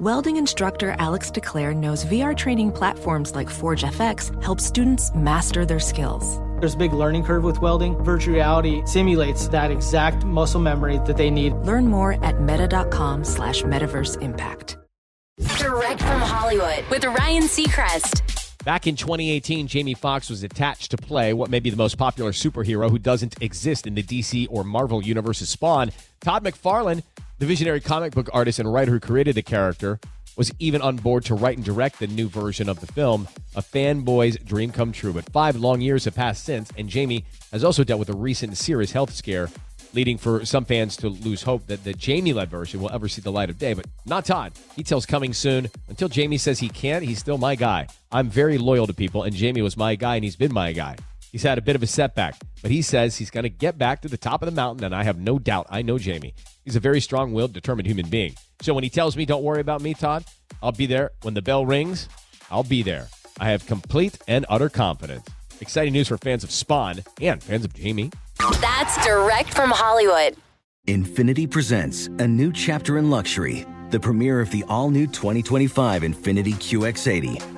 Welding instructor Alex DeClaire knows VR training platforms like Forge FX help students master their skills. There's a big learning curve with welding. Virtual reality simulates that exact muscle memory that they need. Learn more at meta.com slash metaverse impact. Direct from Hollywood with Ryan Seacrest. Back in 2018, Jamie Foxx was attached to play what may be the most popular superhero who doesn't exist in the DC or Marvel universe's Spawn. Todd McFarlane the visionary comic book artist and writer who created the character was even on board to write and direct the new version of the film, a fanboy's dream come true. But five long years have passed since, and Jamie has also dealt with a recent serious health scare, leading for some fans to lose hope that the Jamie led version will ever see the light of day. But not Todd. He tells coming soon. Until Jamie says he can't, he's still my guy. I'm very loyal to people, and Jamie was my guy, and he's been my guy. He's had a bit of a setback, but he says he's going to get back to the top of the mountain, and I have no doubt. I know Jamie. He's a very strong willed, determined human being. So when he tells me, don't worry about me, Todd, I'll be there. When the bell rings, I'll be there. I have complete and utter confidence. Exciting news for fans of Spawn and fans of Jamie. That's direct from Hollywood. Infiniti presents a new chapter in luxury, the premiere of the all new 2025 Infiniti QX80,